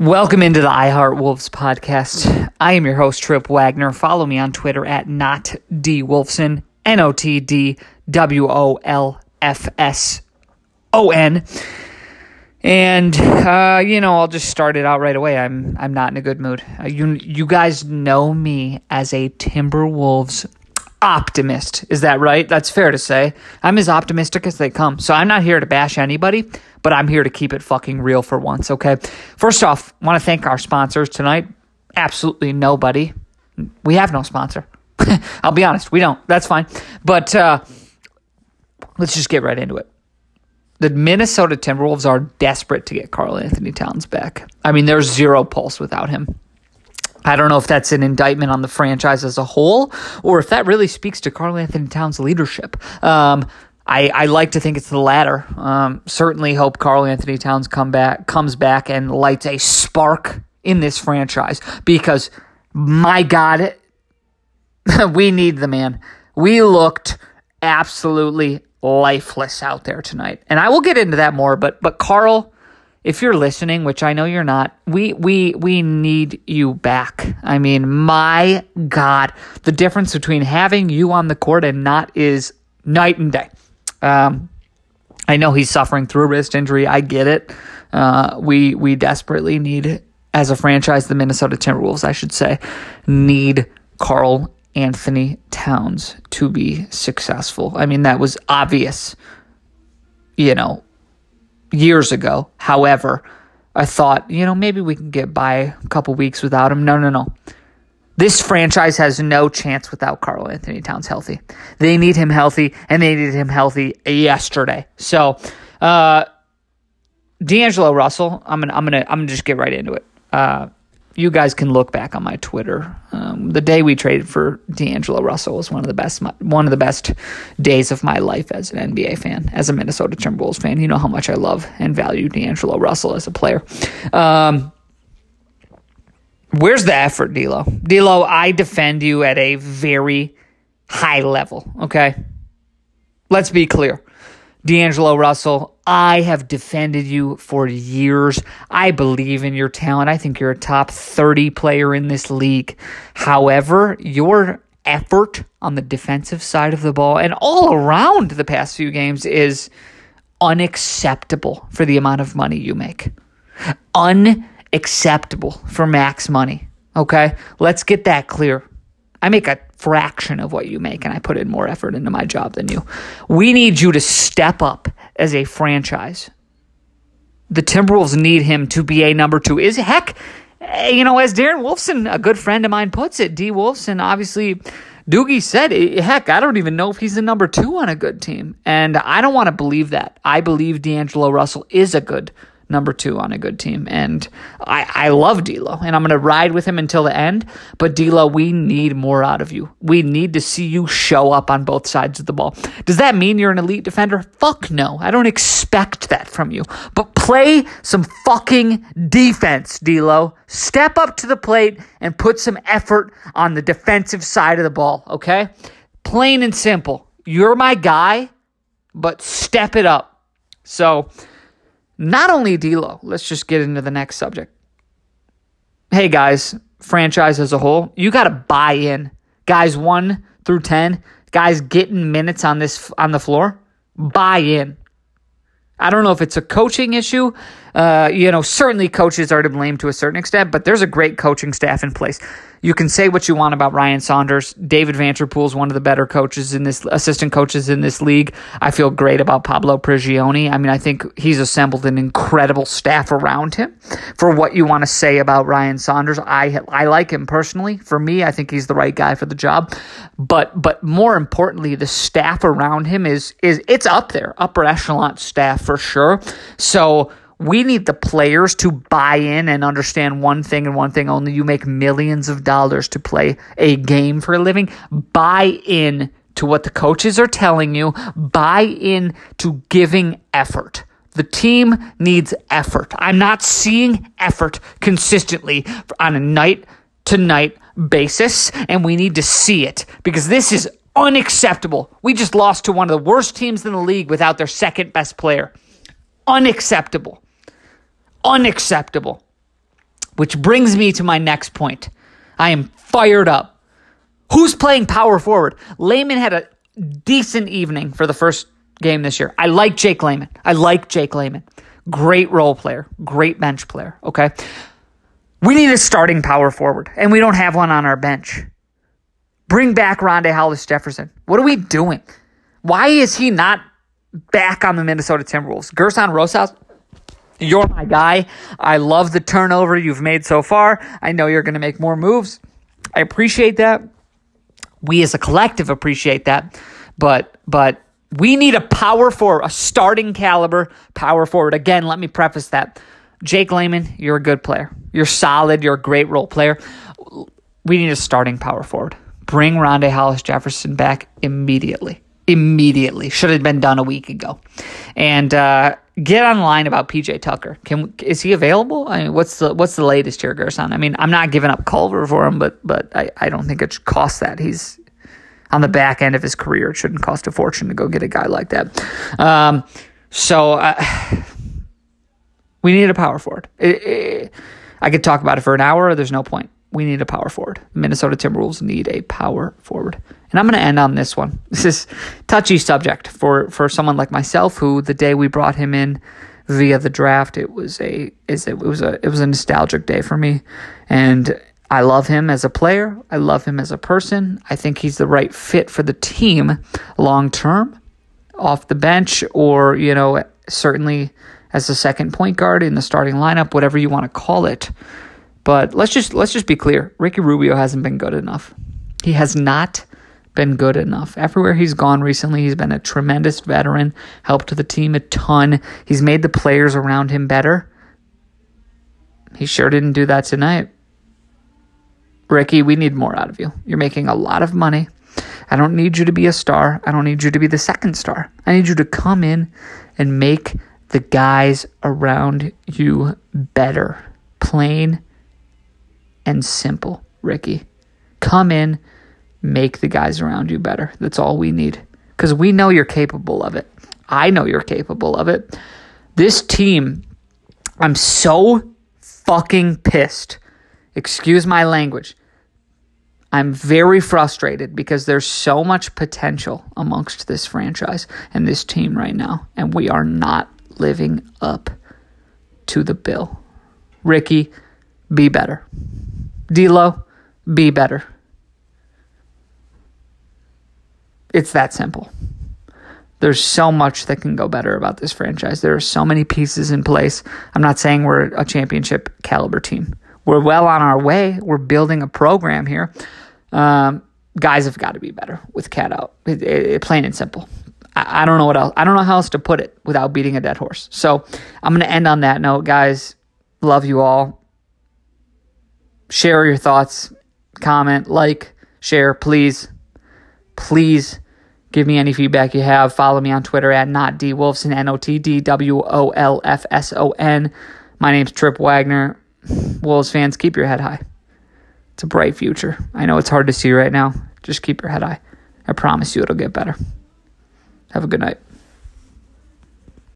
Welcome into the iHeart Wolves podcast. I am your host, Trip Wagner. Follow me on Twitter at notdwolfson, N O T D W O L F S O N. And uh, you know, I'll just start it out right away. I'm I'm not in a good mood. Uh, you you guys know me as a Timberwolves optimist. Is that right? That's fair to say. I'm as optimistic as they come. So I'm not here to bash anybody but I'm here to keep it fucking real for once, okay? First off, want to thank our sponsors tonight. Absolutely nobody. We have no sponsor. I'll be honest, we don't. That's fine. But uh, let's just get right into it. The Minnesota Timberwolves are desperate to get Karl-Anthony Towns back. I mean, there's zero pulse without him. I don't know if that's an indictment on the franchise as a whole or if that really speaks to Karl-Anthony Towns' leadership. Um, I, I like to think it's the latter. Um, certainly hope Karl-Anthony Towns come back comes back and lights a spark in this franchise because my God, we need the man. We looked absolutely lifeless out there tonight, and I will get into that more. But but Karl, if you're listening, which I know you're not, we we we need you back. I mean, my God, the difference between having you on the court and not is night and day. Um, I know he's suffering through wrist injury. I get it. Uh, we we desperately need, as a franchise, the Minnesota Timberwolves, I should say, need Karl Anthony Towns to be successful. I mean, that was obvious, you know, years ago. However, I thought, you know, maybe we can get by a couple weeks without him. No, no, no. This franchise has no chance without Karl-Anthony Towns healthy. They need him healthy, and they needed him healthy yesterday. So, uh, D'Angelo Russell, I'm gonna, I'm gonna, I'm gonna just get right into it. Uh, you guys can look back on my Twitter. Um, the day we traded for D'Angelo Russell was one of the best, one of the best days of my life as an NBA fan, as a Minnesota Timberwolves fan. You know how much I love and value D'Angelo Russell as a player. Um, Where's the effort, D'Lo? D'Lo, I defend you at a very high level. Okay, let's be clear. D'Angelo Russell, I have defended you for years. I believe in your talent. I think you're a top 30 player in this league. However, your effort on the defensive side of the ball and all around the past few games is unacceptable for the amount of money you make. Unacceptable for max money. Okay? Let's get that clear. I make a fraction of what you make and I put in more effort into my job than you. We need you to step up as a franchise. The Timberwolves need him to be a number two. Is heck, eh, you know, as Darren Wolfson, a good friend of mine, puts it, D. Wolfson, obviously, Doogie said, eh, heck, I don't even know if he's a number two on a good team. And I don't want to believe that. I believe D'Angelo Russell is a good number two on a good team. And I, I love D'Lo, and I'm going to ride with him until the end. But D'Lo, we need more out of you. We need to see you show up on both sides of the ball. Does that mean you're an elite defender? Fuck no. I don't expect that from you. But play some fucking defense, D'Lo. Step up to the plate and put some effort on the defensive side of the ball. Okay, plain and simple. You're my guy, but step it up. So not only D'Lo, let's just get into the next subject. Hey guys, franchise as a whole, you got to buy in. Guys 1 through 10, guys getting minutes on this on the floor, buy in. I don't know if it's a coaching issue. Uh, you know, certainly coaches are to blame to a certain extent, but there's a great coaching staff in place. You can say what you want about Ryan Saunders. David Vanterpool is one of the better coaches in this, assistant coaches in this league. I feel great about Pablo Prigioni. I mean, I think he's assembled an incredible staff around him. For what you want to say about Ryan Saunders, I I like him personally. For me, I think he's the right guy for the job. But but more importantly, the staff around him is is it's up there, upper echelon staff for sure. So we need the players to buy in and understand one thing and one thing only. You make millions of dollars to play a game for a living. Buy in to what the coaches are telling you. Buy in to giving effort. The team needs effort. I'm not seeing effort consistently on a night to night basis, and we need to see it because this is unacceptable. We just lost to one of the worst teams in the league without their second best player. Unacceptable unacceptable. Which brings me to my next point. I am fired up. Who's playing power forward? Layman had a decent evening for the first game this year. I like Jake Layman. I like Jake Layman. Great role player, great bench player. Okay. We need a starting power forward, and we don't have one on our bench. Bring back Rondae Hollis Jefferson. What are we doing? Why is he not back on the Minnesota Timberwolves? Gersson Rosas, you're my guy. I love the turnover you've made so far. I know you're going to make more moves. I appreciate that. We as a collective appreciate that. But but we need a power forward, a starting caliber power forward. Again, let me preface that. Jake Layman, you're a good player. You're solid. You're a great role player. We need a starting power forward. Bring Rondae Hollis Jefferson back immediately. Immediately. Should have been done a week ago. And uh, get online about PJ Tucker. Can is he available? I mean, what's the what's the latest here, Gersson? I mean, I'm not giving up Culver for him, but but I, I don't think it should cost that. He's on the back end of his career. It shouldn't cost a fortune to go get a guy like that. Um, so uh, we need a power forward. It, it, I could talk about it for an hour. There's no point. We need a power forward. Minnesota Timberwolves need a power forward. And I'm going to end on this one. This is touchy subject for for someone like myself who the day we brought him in via the draft, it was a is it was a it was a nostalgic day for me. And I love him as a player. I love him as a person. I think he's the right fit for the team long term off the bench or, you know, certainly as a second point guard in the starting lineup, whatever you want to call it. But let's just let's just be clear. Ricky Rubio hasn't been good enough. He has not been good enough. Everywhere he's gone recently, he's been a tremendous veteran, helped the team a ton. He's made the players around him better. He sure didn't do that tonight. Ricky, we need more out of you. You're making a lot of money. I don't need you to be a star. I don't need you to be the second star. I need you to come in and make the guys around you better. Plain and simple, Ricky. Come in, make the guys around you better. That's all we need. Because we know you're capable of it. I know you're capable of it. This team, I'm so fucking pissed excuse my language. I'm very frustrated because there's so much potential amongst this franchise and this team right now, and we are not living up to the bill. Ricky, be better. D'Lo, be better. It's that simple. There's so much that can go better about this franchise. There are so many pieces in place. I'm not saying we're a championship caliber team we're well on our way. We're building a program here. Um, guys have got to be better with KAT out. It, it, plain and simple. I, I, don't know what else. I don't know how else to put it without beating a dead horse. So I'm going to end on that note, guys. Love you all. Share your thoughts, comment, like, share, please. Please give me any feedback you have. Follow me on Twitter at not D Wolfson, N O T D W O L F S O N. My name's Trip Wagner. Wolves fans, keep your head high. It's a bright future. I know it's hard to see right now. Just keep your head high. I promise you it'll get better. Have a good night.